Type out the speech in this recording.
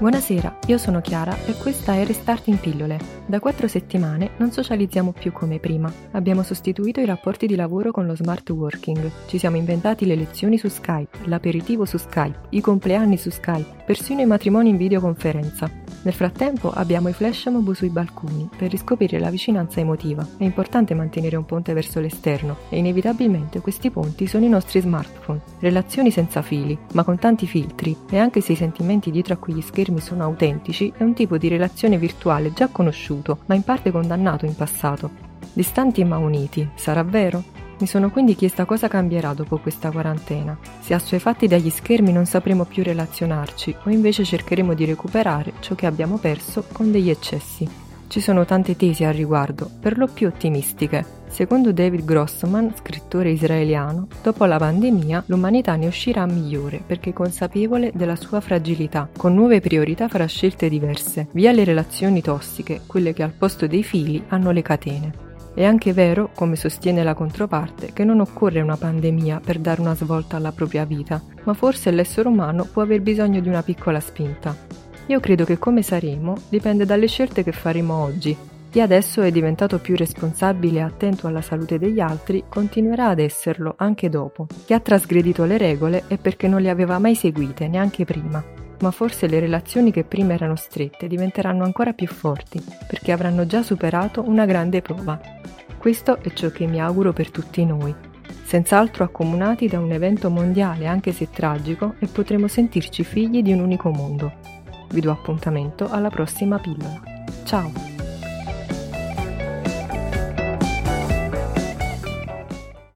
Buonasera, io sono Chiara e questa è Restart in pillole. Da quattro settimane non socializziamo più come prima. Abbiamo sostituito i rapporti di lavoro con lo smart working. Ci siamo inventati le lezioni su Skype, l'aperitivo su Skype, i compleanni su Skype, persino i matrimoni in videoconferenza. Nel frattempo abbiamo i flash mob sui balconi per riscoprire la vicinanza emotiva. È importante mantenere un ponte verso l'esterno e inevitabilmente questi ponti sono i nostri smartphone. Relazioni senza fili, ma con tanti filtri e anche se i sentimenti dietro a quegli schermi schermi sono autentici è un tipo di relazione virtuale già conosciuto, ma in parte condannato in passato. Distanti ma uniti, sarà vero? Mi sono quindi chiesta cosa cambierà dopo questa quarantena, se assuefatti dagli schermi non sapremo più relazionarci o invece cercheremo di recuperare ciò che abbiamo perso con degli eccessi. Ci sono tante tesi al riguardo, per lo più ottimistiche. Secondo David Grossman, scrittore israeliano, dopo la pandemia l'umanità ne uscirà migliore perché consapevole della sua fragilità. Con nuove priorità farà scelte diverse, via le relazioni tossiche, quelle che al posto dei fili hanno le catene. È anche vero, come sostiene la controparte, che non occorre una pandemia per dare una svolta alla propria vita, ma forse l'essere umano può aver bisogno di una piccola spinta. Io credo che come saremo dipende dalle scelte che faremo oggi. Chi adesso è diventato più responsabile e attento alla salute degli altri continuerà ad esserlo anche dopo. Chi ha trasgredito le regole è perché non le aveva mai seguite, neanche prima. Ma forse le relazioni che prima erano strette diventeranno ancora più forti, perché avranno già superato una grande prova. Questo è ciò che mi auguro per tutti noi, senz'altro accomunati da un evento mondiale anche se tragico e potremo sentirci figli di un unico mondo. Vi do appuntamento alla prossima pillola. Ciao!